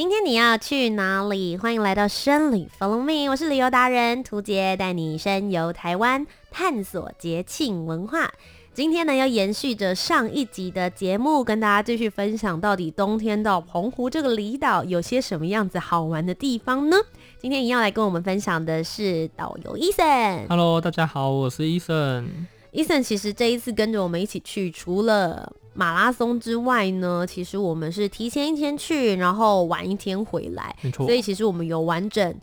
今天你要去哪里？欢迎来到深旅 Follow Me，我是旅游达人涂杰，带你深游台湾，探索节庆文化。今天呢，要延续着上一集的节目，跟大家继续分享到底冬天到澎湖这个离岛有些什么样子好玩的地方呢？今天一样来跟我们分享的是导游 Eason。Hello，大家好，我是 Eason。其实这一次跟着我们一起去，除了马拉松之外呢，其实我们是提前一天去，然后晚一天回来。没错。所以其实我们有完整，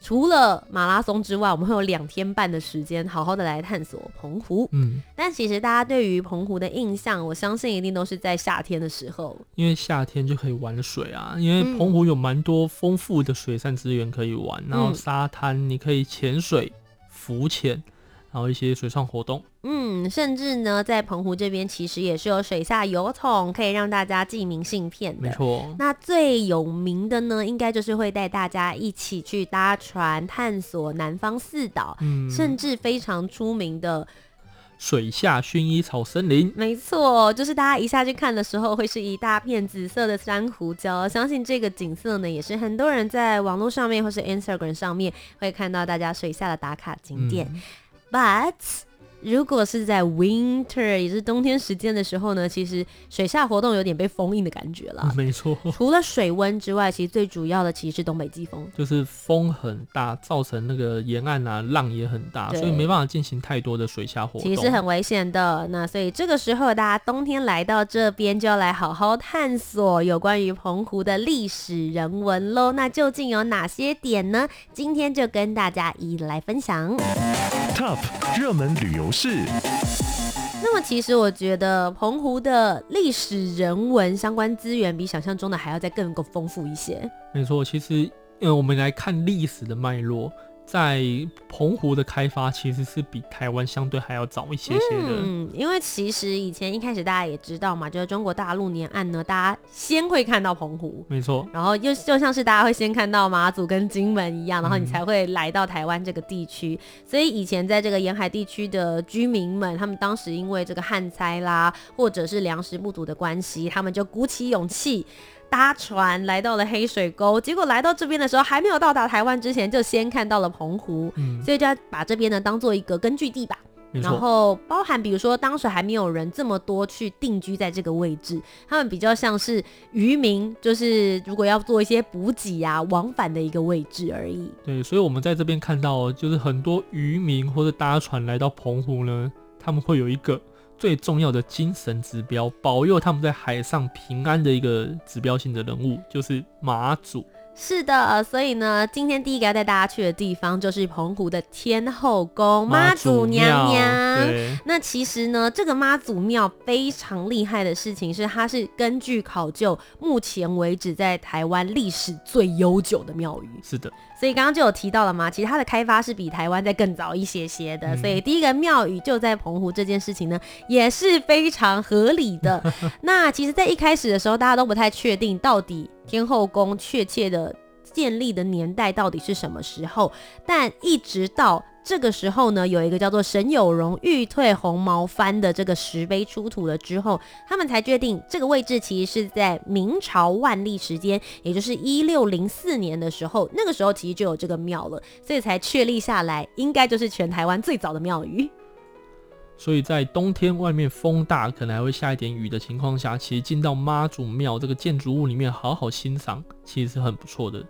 除了马拉松之外，我们会有两天半的时间，好好的来探索澎湖。嗯。但其实大家对于澎湖的印象，我相信一定都是在夏天的时候，因为夏天就可以玩水啊。因为澎湖有蛮多丰富的水上资源可以玩，嗯、然后沙滩你可以潜水、浮潜。然后一些水上活动，嗯，甚至呢，在澎湖这边其实也是有水下邮筒，可以让大家寄明信片的。没错，那最有名的呢，应该就是会带大家一起去搭船探索南方四岛，嗯，甚至非常出名的水下薰衣草森林。没错，就是大家一下去看的时候，会是一大片紫色的珊瑚礁。相信这个景色呢，也是很多人在网络上面或是 Instagram 上面会看到大家水下的打卡景点。嗯 But 如果是在 winter，也是冬天时间的时候呢，其实水下活动有点被封印的感觉了。没错，除了水温之外，其实最主要的其实是东北季风，就是风很大，造成那个沿岸啊浪也很大，所以没办法进行太多的水下活动，其实是很危险的。那所以这个时候大家冬天来到这边，就要来好好探索有关于澎湖的历史人文喽。那究竟有哪些点呢？今天就跟大家一一来分享。Top 热门旅游市。那么，其实我觉得澎湖的历史人文相关资源比想象中的还要再更够丰富一些。没错，其实，嗯，我们来看历史的脉络。在澎湖的开发其实是比台湾相对还要早一些些的。嗯，因为其实以前一开始大家也知道嘛，就是中国大陆沿岸呢，大家先会看到澎湖，没错。然后又就像是大家会先看到马祖跟金门一样，然后你才会来到台湾这个地区。嗯。所以以前在这个沿海地区的居民们，他们当时因为这个旱灾啦，或者是粮食不足的关系，他们就鼓起勇气。搭船来到了黑水沟，结果来到这边的时候，还没有到达台湾之前，就先看到了澎湖，嗯，所以就要把这边呢当做一个根据地吧。然后包含比如说当时还没有人这么多去定居在这个位置，他们比较像是渔民，就是如果要做一些补给啊往返的一个位置而已。对，所以我们在这边看到，就是很多渔民或者搭船来到澎湖呢，他们会有一个。最重要的精神指标，保佑他们在海上平安的一个指标性的人物，就是马祖。是的，所以呢，今天第一个要带大家去的地方就是澎湖的天后宫妈祖娘娘。那其实呢，这个妈祖庙非常厉害的事情是，它是根据考究，目前为止在台湾历史最悠久的庙宇。是的。所以刚刚就有提到了嘛，其实它的开发是比台湾再更早一些些的，嗯、所以第一个庙宇就在澎湖这件事情呢，也是非常合理的。那其实，在一开始的时候，大家都不太确定到底天后宫确切的建立的年代到底是什么时候，但一直到。这个时候呢，有一个叫做沈有容欲退红毛幡的这个石碑出土了之后，他们才决定这个位置其实是在明朝万历时间，也就是一六零四年的时候，那个时候其实就有这个庙了，所以才确立下来，应该就是全台湾最早的庙宇。所以在冬天外面风大，可能还会下一点雨的情况下，其实进到妈祖庙这个建筑物里面好好欣赏，其实是很不错的。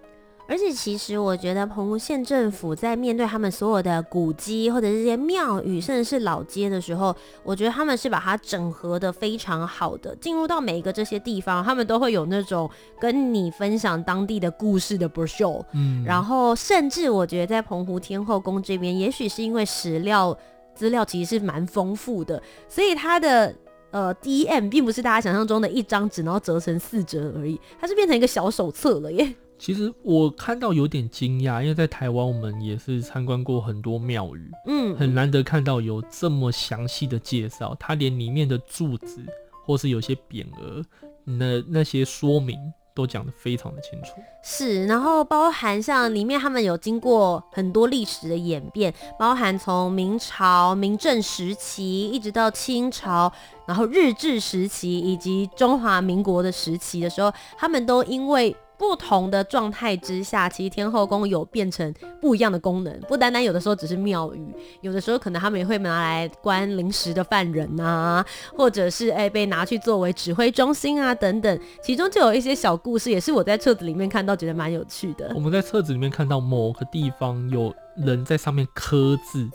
而且其实我觉得澎湖县政府在面对他们所有的古迹或者这些庙宇，甚至是老街的时候，我觉得他们是把它整合的非常好的。进入到每一个这些地方，他们都会有那种跟你分享当地的故事的 brochure。嗯，然后甚至我觉得在澎湖天后宫这边，也许是因为史料资料其实是蛮丰富的，所以它的。呃 DM，并不是大家想象中的一张纸，然后折成四折而已，它是变成一个小手册了耶。其实我看到有点惊讶，因为在台湾我们也是参观过很多庙宇，嗯，很难得看到有这么详细的介绍，它连里面的柱子或是有些匾额，那那些说明都讲得非常的清楚。是，然后包含像里面他们有经过很多历史的演变，包含从明朝、明正时期一直到清朝，然后日治时期以及中华民国的时期的时候，他们都因为不同的状态之下，其实天后宫有变成不一样的功能，不单单有的时候只是庙宇，有的时候可能他们也会拿来关临时的犯人啊，或者是哎、欸、被拿去作为指挥中心啊等等，其中就有一些小故事，也是我在册子里面看到觉得蛮有趣的。我们在册子里面看到某个地方有人在上面刻字，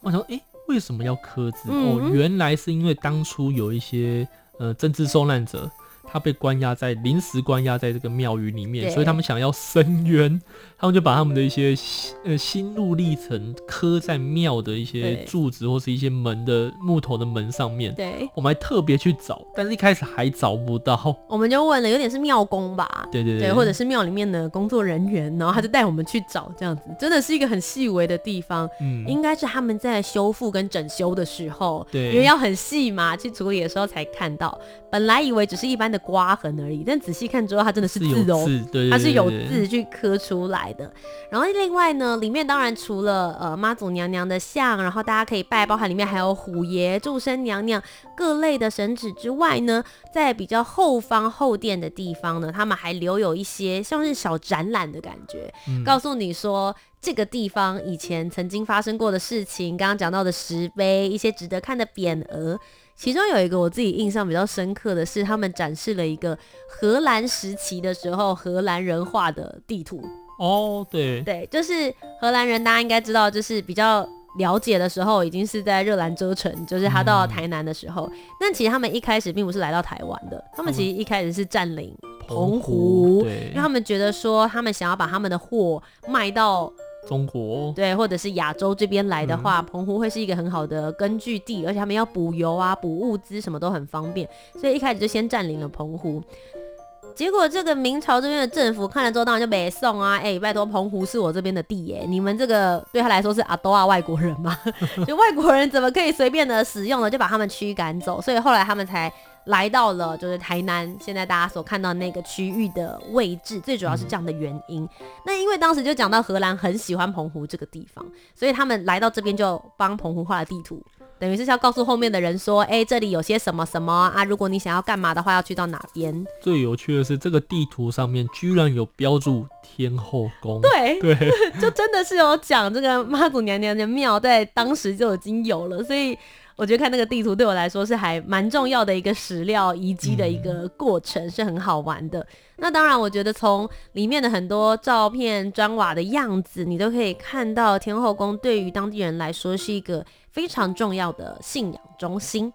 我想说，哎、欸，为什么要刻字？嗯、哦，原来是因为当初有一些呃政治受难者。他被关押在临时关押在这个庙宇里面，所以他们想要伸冤，他们就把他们的一些呃心路历程刻在庙的一些柱子或是一些门的木头的门上面。对，我们还特别去找，但是一开始还找不到，我们就问了，有点是庙工吧？对对对，对，或者是庙里面的工作人员，然后他就带我们去找，这样子真的是一个很细微的地方。嗯，应该是他们在修复跟整修的时候，对，因为要很细嘛，去处理的时候才看到。本来以为只是一般的刮痕而已，但仔细看之后，它真的是字哦，它是有字去刻出来的。然后另外呢，里面当然除了呃妈祖娘娘的像，然后大家可以拜，包含里面还有虎爷、祝生娘娘各类的神祇之外呢，在比较后方后殿的地方呢，他们还留有一些像是小展览的感觉，嗯、告诉你说这个地方以前曾经发生过的事情，刚刚讲到的石碑，一些值得看的匾额。其中有一个我自己印象比较深刻的是，他们展示了一个荷兰时期的时候荷兰人画的地图。哦，对对，就是荷兰人，大家应该知道，就是比较了解的时候，已经是在热兰遮城，就是他到台南的时候。嗯、但其实他们一开始并不是来到台湾的，他们其实一开始是占领澎湖，澎湖，对，因为他们觉得说，他们想要把他们的货卖到。中国对，或者是亚洲这边来的话，嗯、澎湖会是一个很好的根据地，而且他们要补油啊、补物资什么都很方便，所以一开始就先占领了澎湖。结果这个明朝这边的政府看了之后，当然就北宋啊，哎、欸，拜托，澎湖是我这边的地耶，你们这个对他来说是阿多啊外国人嘛，就外国人怎么可以随便的使用呢？就把他们驱赶走，所以后来他们才。来到了就是台南，现在大家所看到那个区域的位置，最主要是这样的原因。嗯、那因为当时就讲到荷兰很喜欢澎湖这个地方，所以他们来到这边就帮澎湖画了地图，等于是要告诉后面的人说，哎、欸，这里有些什么什么啊，如果你想要干嘛的话，要去到哪边。最有趣的是，这个地图上面居然有标注天后宫。对 对，对就真的是有讲这个妈祖娘娘的庙在当时就已经有了，所以。我觉得看那个地图对我来说是还蛮重要的一个史料遗迹的一个过程，是很好玩的。那当然，我觉得从里面的很多照片、砖瓦的样子，你都可以看到天后宫对于当地人来说是一个非常重要的信仰中心。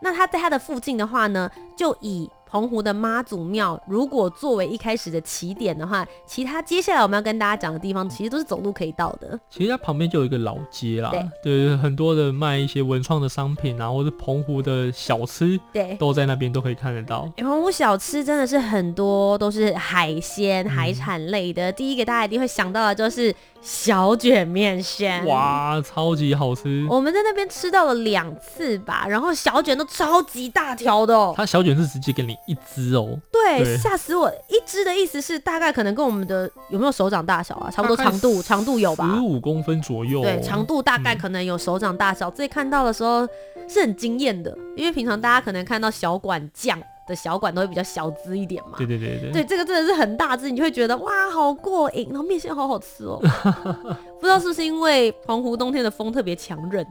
那它在它的附近的话呢，就以。澎湖的妈祖庙，如果作为一开始的起点的话，其他接下来我们要跟大家讲的地方，其实都是走路可以到的。其实它旁边就有一个老街啦，对，對，很多的卖一些文创的商品啊，或是澎湖的小吃，对，都在那边都可以看得到。欸，澎湖小吃真的是很多，都是海鲜、海产类的。嗯、第一个大家一定会想到的就是。小卷面线，哇，超级好吃！我们在那边吃到了两次吧，然后小卷都超级大条的哦。它小卷是直接给你一只哦，对，吓死我！一只的意思是大概可能跟我们的有没有手掌大小啊？差不多长度，长度有吧？十五公分左右。对，长度大概可能有手掌大小。所以看到的时候是很惊艳的，因为平常大家可能看到小管酱。的小馆都会比较小资一点嘛，对对对对，对。这个真的是很大资，你就会觉得哇好过瘾，然后面线好好吃哦，不知道是不是因为澎湖冬天的风特别强韧，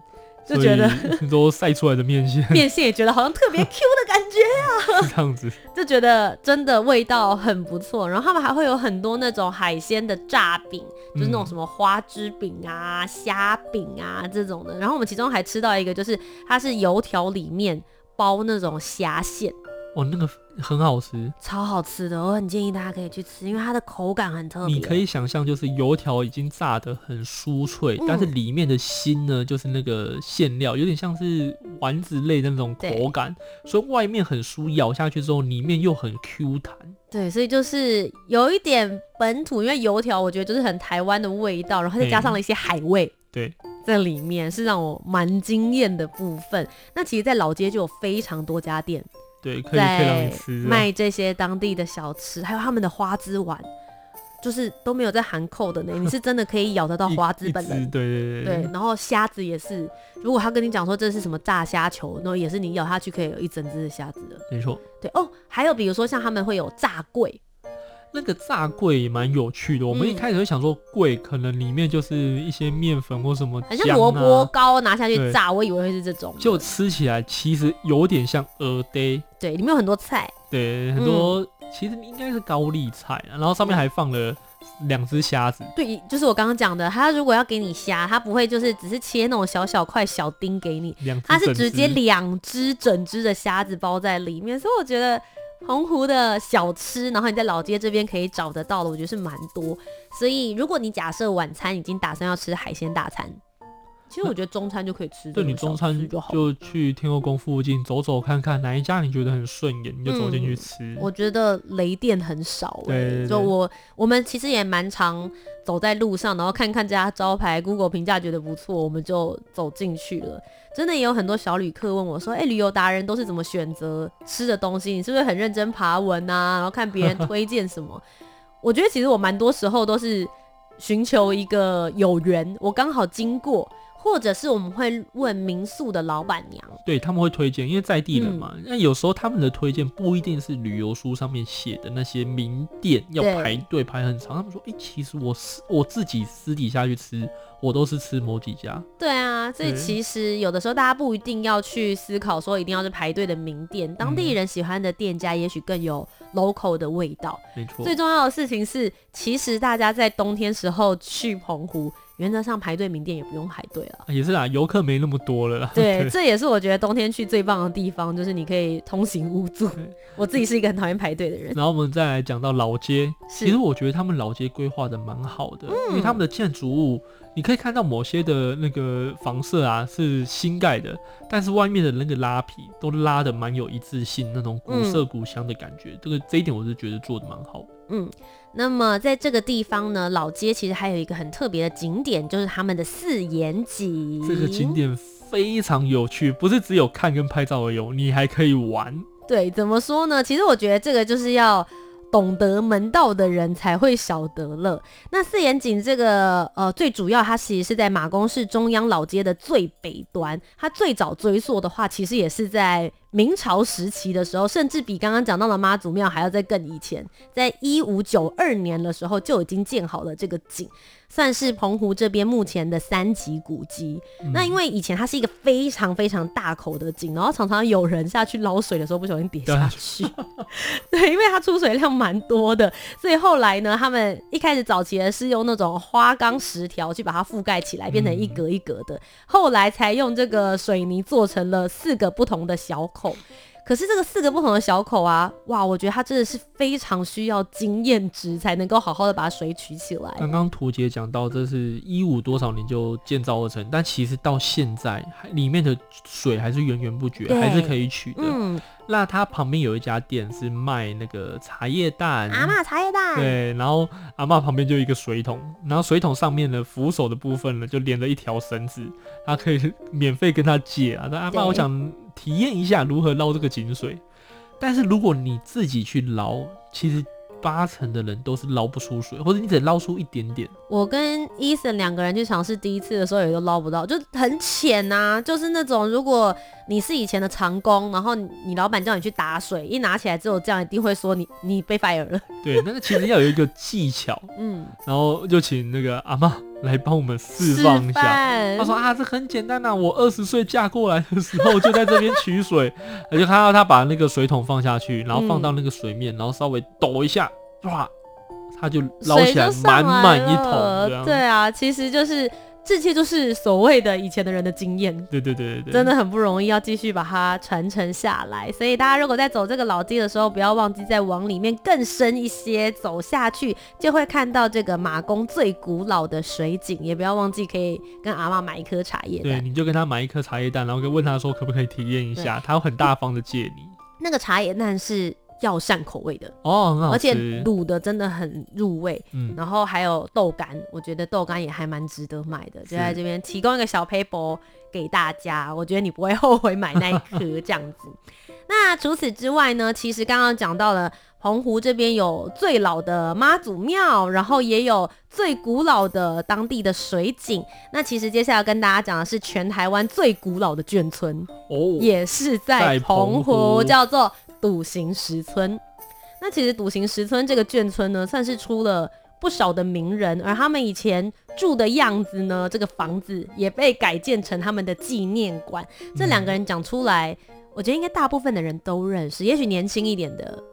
就觉得都晒出来的面线，面线也觉得好像特别 Q 的感觉啊，是这样子，就觉得真的味道很不错，然后他们还会有很多那种海鲜的炸饼，就是那种什么花枝饼啊、虾饼啊这种的，然后我们其中还吃到一个，就是它是油条里面包那种虾馅。哦，那个很好吃，超好吃的，我很建议大家可以去吃，因为它的口感很特别。你可以想象，就是油条已经炸得很酥脆，嗯、但是里面的心呢，就是那个馅料有点像是丸子类的那种口感，所以外面很酥，咬下去之后里面又很 Q 弹。对，所以就是有一点本土，因为油条我觉得就是很台湾的味道，然后再加上了一些海味。欸、对。在里面是让我蛮惊艳的部分。那其实，在老街就有非常多家店，对，卖这些当地的小吃，还有他们的花枝丸，就是都没有在含扣的呢。你是真的可以咬得到 花枝本人，对对对对。然后虾子也是，如果他跟你讲说这是什么炸虾球，那也是你咬下去可以有一整只的虾子的，没错。对哦，还有比如说像他们会有炸桂。那个炸桂也蛮有趣的，我们一开始会想说桂可能里面就是一些面粉或什么、啊，很像萝卜糕拿下去炸，我以为会是这种，就吃起来其实有点像蚵嗲，对，里面有很多菜，对，很多、嗯、其实应该是高丽菜，然后上面还放了两只虾子，对，就是我刚刚讲的，他如果要给你虾，他不会就是只是切那种小小块小丁给你，他是直接两只整只的虾子包在里面，所以我觉得。洪湖的小吃，然后你在老街这边可以找得到的，我觉得是蛮多。所以如果你假设晚餐已经打算要吃海鲜大餐。其实我觉得中餐就可以吃，对，你中餐就好，就去天后宫附近走走看看，哪一家你觉得很顺眼，你就走进去吃。嗯。我觉得雷店很少，欸，对，对，对，就我我们其实也蛮常走在路上，然后看看这家招牌，Google 评价觉得不错，我们就走进去了。真的也有很多小旅客问我说：“哎，欸，旅游达人都是怎么选择吃的东西？你是不是很认真爬文啊？然后看别人 推荐什么？”我觉得其实我蛮多时候都是寻求一个有缘，我刚好经过。或者是我们会问民宿的老板娘，对，他们会推荐，因为在地人嘛。那、嗯、有时候他们的推荐不一定是旅游书上面写的那些名店要排队排很长。他们说，哎、欸，其实我私我自己私底下去吃，我都是吃某几家。对啊，所以其实有的时候大家不一定要去思考说一定要是排队的名店，当地人喜欢的店家也许更有 local 的味道。没错，最重要的事情是，其实大家在冬天时候去澎湖。原则上排队名店也不用排队了，也是啦，游客没那么多了啦。对，对，这也是我觉得冬天去最棒的地方，就是你可以通行无阻。我自己是一个很讨厌排队的人。然后我们再来讲到老街，其实我觉得他们老街规划的蛮好的，因为他们的建筑物，你可以看到某些的那个房舍啊是新盖的，但是外面的那个拉皮都拉的蛮有一致性，那种古色古香的感觉。这个这一点我是觉得做的蛮好的。嗯。那么在这个地方呢，老街其实还有一个很特别的景点，就是他们的四眼井。这个景点非常有趣，不是只有看跟拍照而已，你还可以玩。对，怎么说呢？其实我觉得这个就是要。懂得门道的人才会晓得了。那四眼井这个呃，最主要它其实是在马公市中央老街的最北端。它最早追溯的话，其实也是在明朝时期的时候，甚至比刚刚讲到的妈祖庙还要再更以前，在一五九二年的时候就已经建好了这个井。算是澎湖这边目前的三级古迹。嗯。那因为以前它是一个非常非常大口的井，然后常常有人下去捞水的时候不小心跌下去。对，因为它出水量蛮多的，所以后来呢，他们一开始早期的是用那种花岗石条去把它覆盖起来，变成一格一格的。嗯。后来才用这个水泥做成了四个不同的小口。可是这个四个不同的小口啊，哇，我觉得它真的是非常需要经验值才能够好好的把水取起来。刚刚图姐讲到，这是一五多少年就建造而成，但其实到现在里面的水还是源源不绝，还是可以取的。嗯，那它旁边有一家店是卖那个茶叶蛋，阿嬷茶叶蛋。对，然后阿嬷旁边就一个水桶，然后水桶上面的扶手的部分呢，就连着一条绳子，他可以免费跟他借啊。那阿嬷，我想。体验一下如何捞这个井水，但是如果你自己去捞，其实八成的人都是捞不出水，或者你只捞出一点点。我跟 Eason 两个人去尝试第一次的时候，也都捞不到，就很浅呐、啊，就是那种如果你是以前的长工，然后你老板叫你去打水，一拿起来之后，这样一定会说你你被 fire 了。对，那个其实要有一个技巧，嗯，然后就请那个阿嬷。来帮我们示范一下。他说啊，这很简单呐、啊，我二十岁嫁过来的时候就在这边取水，我就看到他把那个水桶放下去，然后放到那个水面，然后稍微抖一下，哇，他就捞起来满满一桶。对啊，其实就是这些就是所谓的以前的人的经验。对对对对对，真的很不容易，要继续把它传承下来。所以大家如果在走这个老街的时候，不要忘记再往里面更深一些走下去，就会看到这个马公最古老的水井。也不要忘记可以跟阿嬷买一颗茶叶蛋。对，你就跟他买一颗茶叶蛋，然后跟问他说可不可以体验一下，他会很大方的借你。那个茶叶蛋是。药膳口味的哦，很好，而且卤的真的很入味。嗯，然后还有豆干，我觉得豆干也还蛮值得买的，就在这边提供一个小 paper 给大家，我觉得你不会后悔买那一颗这样子。那除此之外呢，其实刚刚讲到了澎湖这边有最老的妈祖庙，然后也有最古老的当地的水井。那其实接下来要跟大家讲的是全台湾最古老的眷村哦，也是在澎湖，在澎湖叫做。笃行石村，那其实笃行石村这个眷村呢，算是出了不少的名人，而他们以前住的样子呢，这个房子也被改建成他们的纪念馆。这两个人讲出来，我觉得应该大部分的人都认识，也许年轻一点的。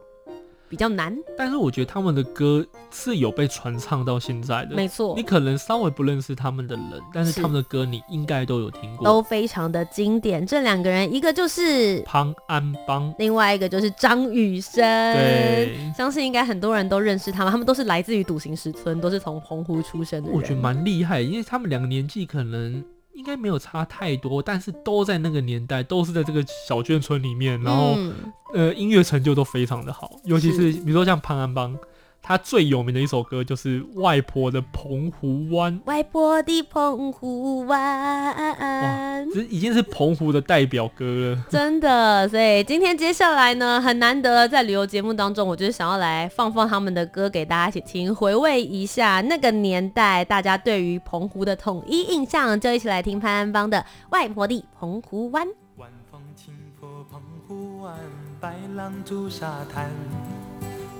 比较难，但是我觉得他们的歌是有被传唱到现在的。没错，你可能稍微不认识他们的人，但是他们的歌你应该都有听过，都非常的经典。这两个人，一个就是潘安邦，另外一个就是张雨生。对，相信应该很多人都认识他们，他们都是来自于笃行石村，都是从澎湖出生的人。我觉得蛮厉害，因为他们两个年纪可能。应该没有差太多，但是都在那个年代，都是在这个小眷村里面，然后、嗯、呃音乐成就都非常的好，尤其是比如说像潘安邦。他最有名的一首歌就是《外婆的澎湖湾》。外婆的澎湖湾，这已经是澎湖的代表歌了。真的，所以今天接下来呢，很难得在旅游节目当中，我就是想要来放放他们的歌给大家一起听，回味一下那个年代大家对于澎湖的统一印象。就一起来听潘安邦的《外婆的澎湖湾》。晚风轻拂澎湖湾，白浪逐沙滩。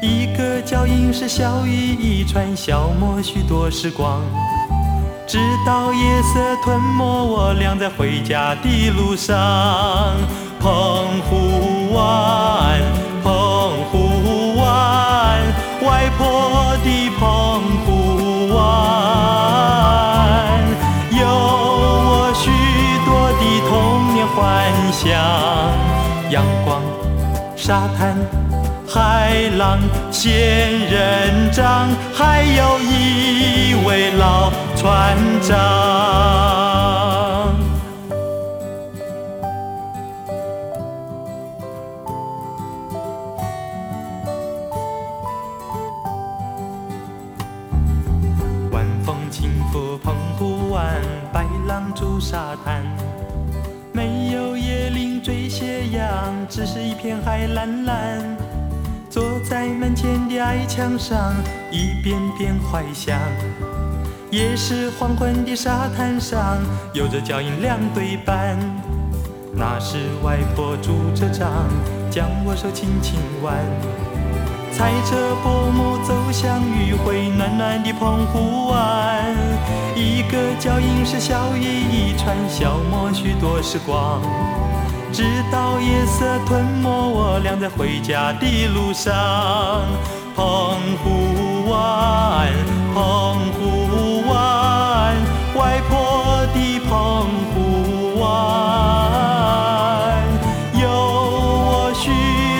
一个脚印是笑语一串，消磨许多时光。直到夜色吞没我俩在回家的路上。澎湖湾，澎湖湾，外婆的澎湖湾，有我许多的童年幻想。阳光，沙滩。海浪、仙人掌，还有一位老船长。晚风轻拂澎湖湾，白浪逐沙滩，没有椰林缀斜阳，只是一片海蓝蓝。在门前的矮墙上，一遍遍怀想。也是黄昏的沙滩上，有着脚印两对半。那时外婆拄着杖，将我手轻轻挽。踩着薄暮走向余晖暖暖的澎湖湾。一个脚印是笑语一串，消磨许多时光。直到夜色吞没我俩在回家的路上。澎湖湾，澎湖湾，外婆的澎湖湾，有我许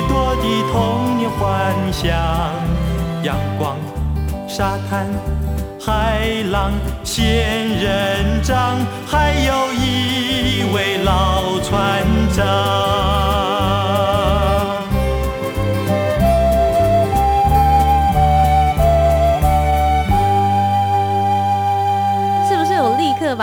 多的童年幻想。阳光，沙滩，海浪，仙人掌，还有一位老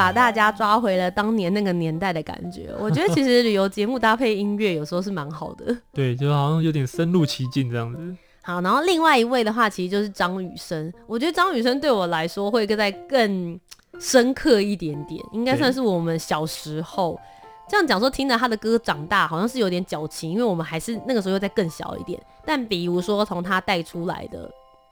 把大家抓回了当年那个年代的感觉？我觉得其实 旅游节目搭配音乐有时候是蛮好的。对，就好像有点深入其境这样子。好，然后另外一位的话，其实就是张雨生。我觉得张雨生对我来说会更在更深刻一点点，应该算是我们小时候这样讲说，听着他的歌长大，好像是有点矫情，因为我们还是那个时候又再更小一点。但比如说从他带出来的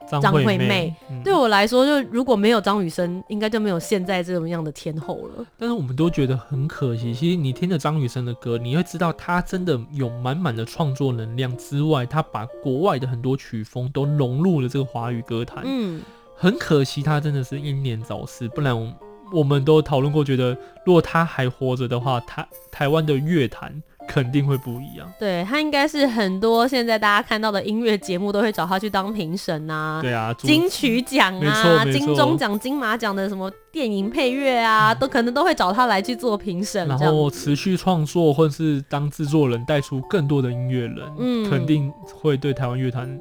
张惠妹，妹嗯、对我来说，就如果没有张雨生，应该就没有现在这种样的天后了。但是我们都觉得很可惜。其实你听着张雨生的歌，你会知道他真的有满满的创作能量之外，他把国外的很多曲风都融入了这个华语歌坛。嗯，很可惜他真的是英年早逝，不然我。我们都讨论过，觉得如果他还活着的话，他台湾的乐坛肯定会不一样。对，他应该是很多现在大家看到的音乐节目都会找他去当评审啊。对啊，金曲奖啊，金钟奖、金马奖的什么电影配乐啊，嗯、都可能都会找他来去做评审。然后持续创作或是当制作人，带出更多的音乐人，嗯，肯定会对台湾乐坛。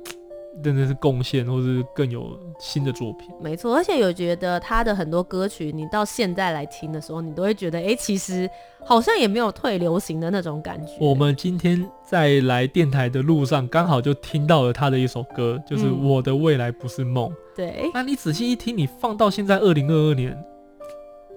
真的是贡献，或是更有新的作品。没错，而且有觉得他的很多歌曲，你到现在来听的时候，你都会觉得，哎、欸，其实好像也没有退流行的那种感觉。我们今天在来电台的路上，刚好就听到了他的一首歌，就是《我的未来不是梦》。嗯、对，那你仔细一听，你放到现在二零二二年。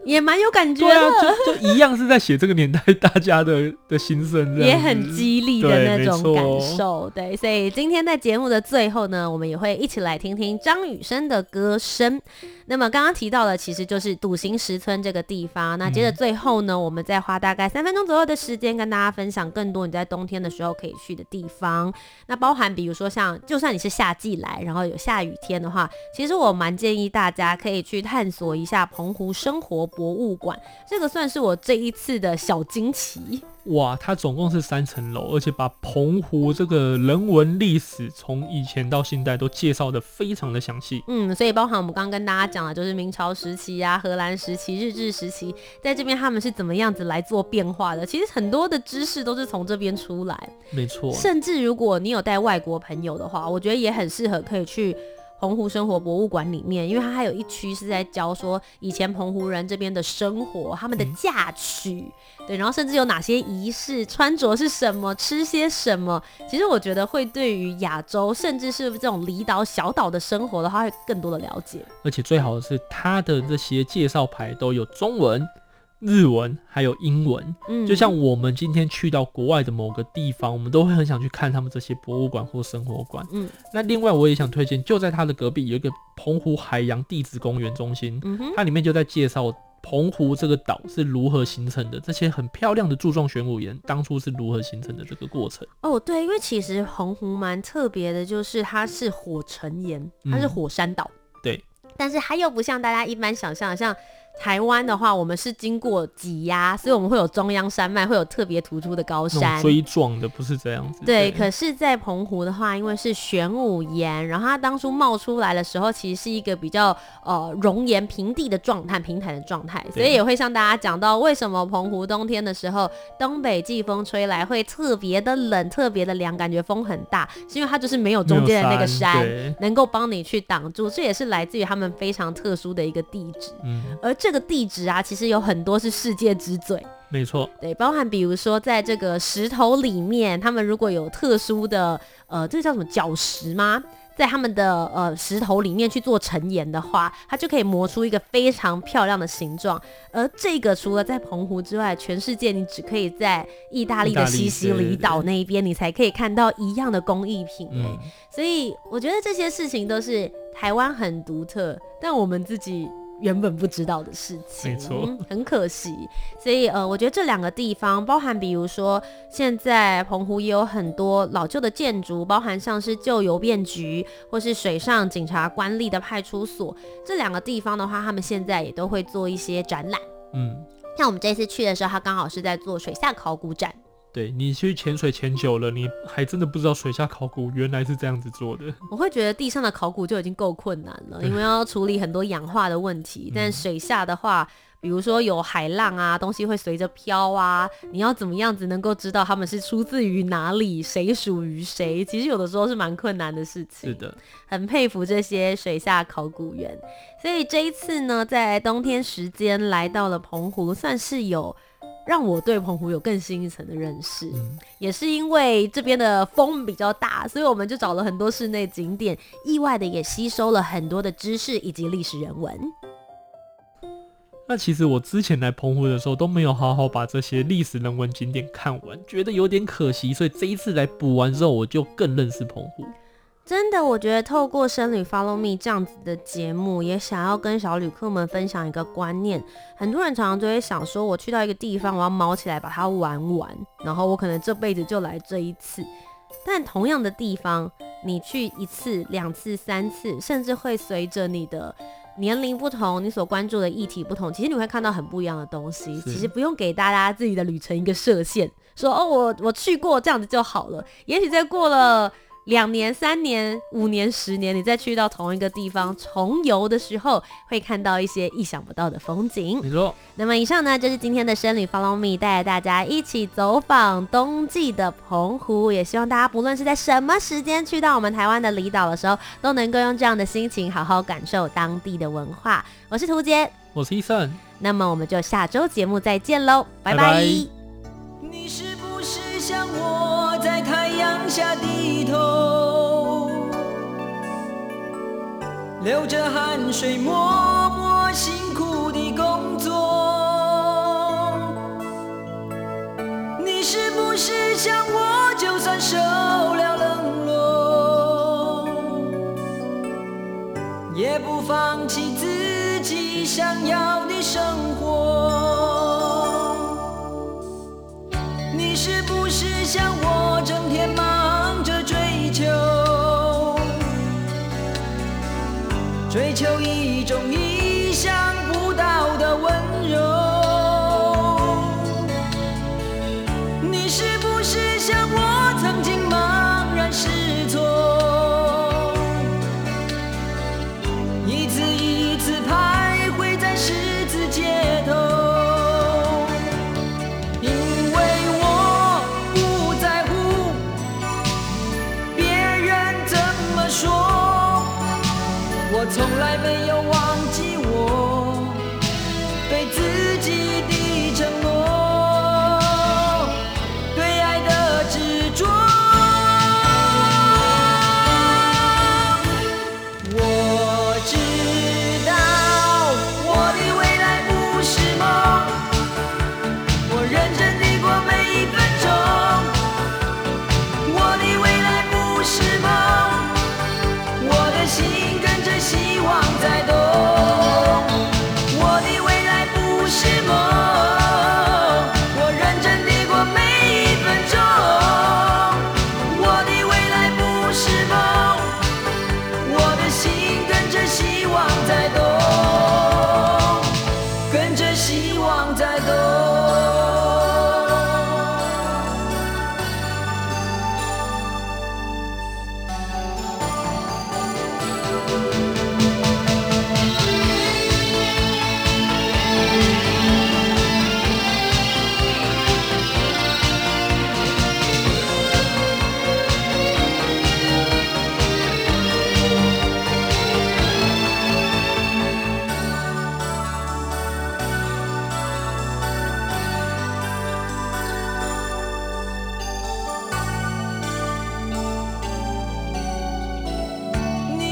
也蛮有感觉的，就就一样是在写这个年代大家的的心声，也很激励的那种感受。对，对，所以今天在节目的最后呢，我们也会一起来听听张雨生的歌声。那么刚刚提到的其实就是笃行石村这个地方。那接着最后呢，我们再花大概三分钟左右的时间跟大家分享更多你在冬天的时候可以去的地方。那包含比如说像，就算你是夏季来，然后有下雨天的话，其实我蛮建议大家可以去探索一下澎湖生活博物馆。这个算是我这一次的小惊奇。哇，它总共是三层楼，而且把澎湖这个人文历史从以前到现代都介绍的非常的详细。嗯，所以包含我们刚刚跟大家讲的，就是明朝时期啊、荷兰时期、日治时期，在这边他们是怎么样子来做变化的。其实很多的知识都是从这边出来。没错。甚至如果你有带外国朋友的话，我觉得也很适合可以去。澎湖生活博物馆里面，因为它还有一区是在教说以前澎湖人这边的生活，他们的嫁娶，嗯、对，然后甚至有哪些仪式，穿着是什么，吃些什么。其实我觉得会对于亚洲，甚至是这种离岛小岛的生活的话，会更多的了解。而且最好的是，它的这些介绍牌都有中文。日文还有英文，嗯，就像我们今天去到国外的某个地方，我们都会很想去看他们这些博物馆或生活馆，嗯。那另外我也想推荐，就在它的隔壁有一个澎湖海洋地质公园中心，嗯，它里面就在介绍澎湖这个岛是如何形成的，这些很漂亮的柱状玄武岩当初是如何形成的这个过程。哦，对，因为其实澎湖蛮特别的，就是它是火成岩，它是火山岛，嗯，对，但是它又不像大家一般想象的像。台湾的话，我们是经过挤压，所以我们会有中央山脉，会有特别突出的高山。锥状的不是这样子。对，对，可是，在澎湖的话，因为是玄武岩，然后它当初冒出来的时候，其实是一个比较呃熔岩平地的状态，平坦的状态，所以也会向大家讲到为什么澎湖冬天的时候，东北季风吹来会特别的冷，特别的凉，感觉风很大，是因为它就是没有中间的那个山，能够帮你去挡住，这也是来自于他们非常特殊的一个地质。嗯，而这个地质啊，其实有很多是世界之最，没错，对，包含比如说在这个石头里面，他们如果有特殊的呃，这个叫什么角石吗？在他们的呃石头里面去做成岩的话，它就可以磨出一个非常漂亮的形状。而这个除了在澎湖之外，全世界你只可以在意大利的西西里岛那一边，你才可以看到一样的工艺品。哎、嗯，所以我觉得这些事情都是台湾很独特，但我们自己。原本不知道的事情，没错，很可惜。所以呃，我觉得这两个地方，包含比如说，现在澎湖也有很多老旧的建筑，包含像是旧邮便局或是水上警察官吏的派出所，这两个地方的话，他们现在也都会做一些展览。嗯，像我们这次去的时候，他刚好是在做水下考古展。对，你去潜水潜久了，你还真的不知道水下考古原来是这样子做的。我会觉得地上的考古就已经够困难了，因为要处理很多氧化的问题。但水下的话，比如说有海浪啊，东西会随着飘啊，你要怎么样子能够知道他们是出自于哪里，谁属于谁？其实有的时候是蛮困难的事情。是的，很佩服这些水下考古员。所以这一次呢，在冬天时间来到了澎湖，算是有。让我对澎湖有更新一层的认识，嗯，也是因为这边的风比较大，所以我们就找了很多室内景点，意外的也吸收了很多的知识以及历史人文。那其实我之前来澎湖的时候都没有好好把这些历史人文景点看完，觉得有点可惜，所以这一次来补完之后，我就更认识澎湖。真的，我觉得透过生旅 Follow Me 这样子的节目，也想要跟小旅客们分享一个观念。很多人常常就会想说，我去到一个地方，我要卯起来把它玩完，然后我可能这辈子就来这一次。但同样的地方，你去一次、两次、三次，甚至会随着你的年龄不同，你所关注的议题不同，其实你会看到很不一样的东西。其实不用给大家自己的旅程一个设限，说哦，我我去过这样子就好了。也许再过了。两年、三年、五年、十年，你再去到同一个地方重游的时候，会看到一些意想不到的风景。没错。那么以上呢，就是今天的生旅 Follow Me，带大家一起走访冬季的澎湖。也希望大家不论是在什么时间去到我们台湾的离岛的时候，都能够用这样的心情好好感受当地的文化。我是涂杰，我是伊森。那么我们就下周节目再见喽，拜拜。拜拜。你是像我在太阳下低头，流着汗水默默辛苦的工作？你是不是像我，就算受了冷落，也不放弃自己想要的生活？是不是像我，整天忙着追求，追求一种。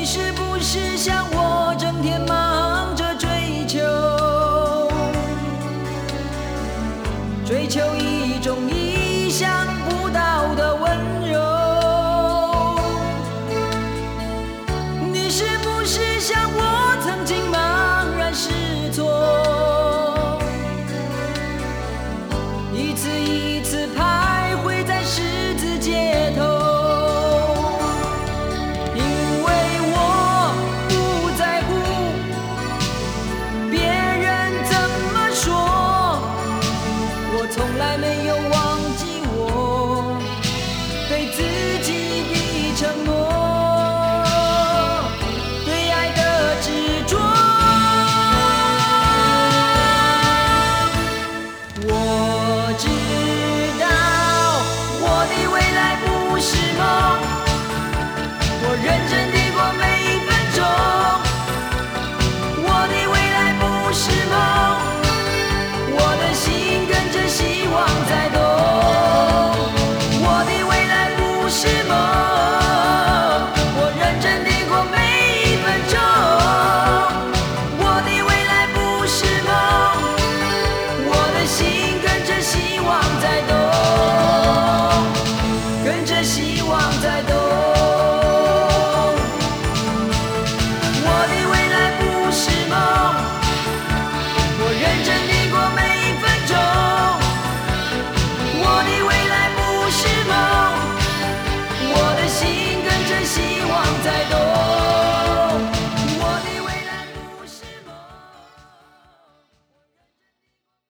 你是不是像我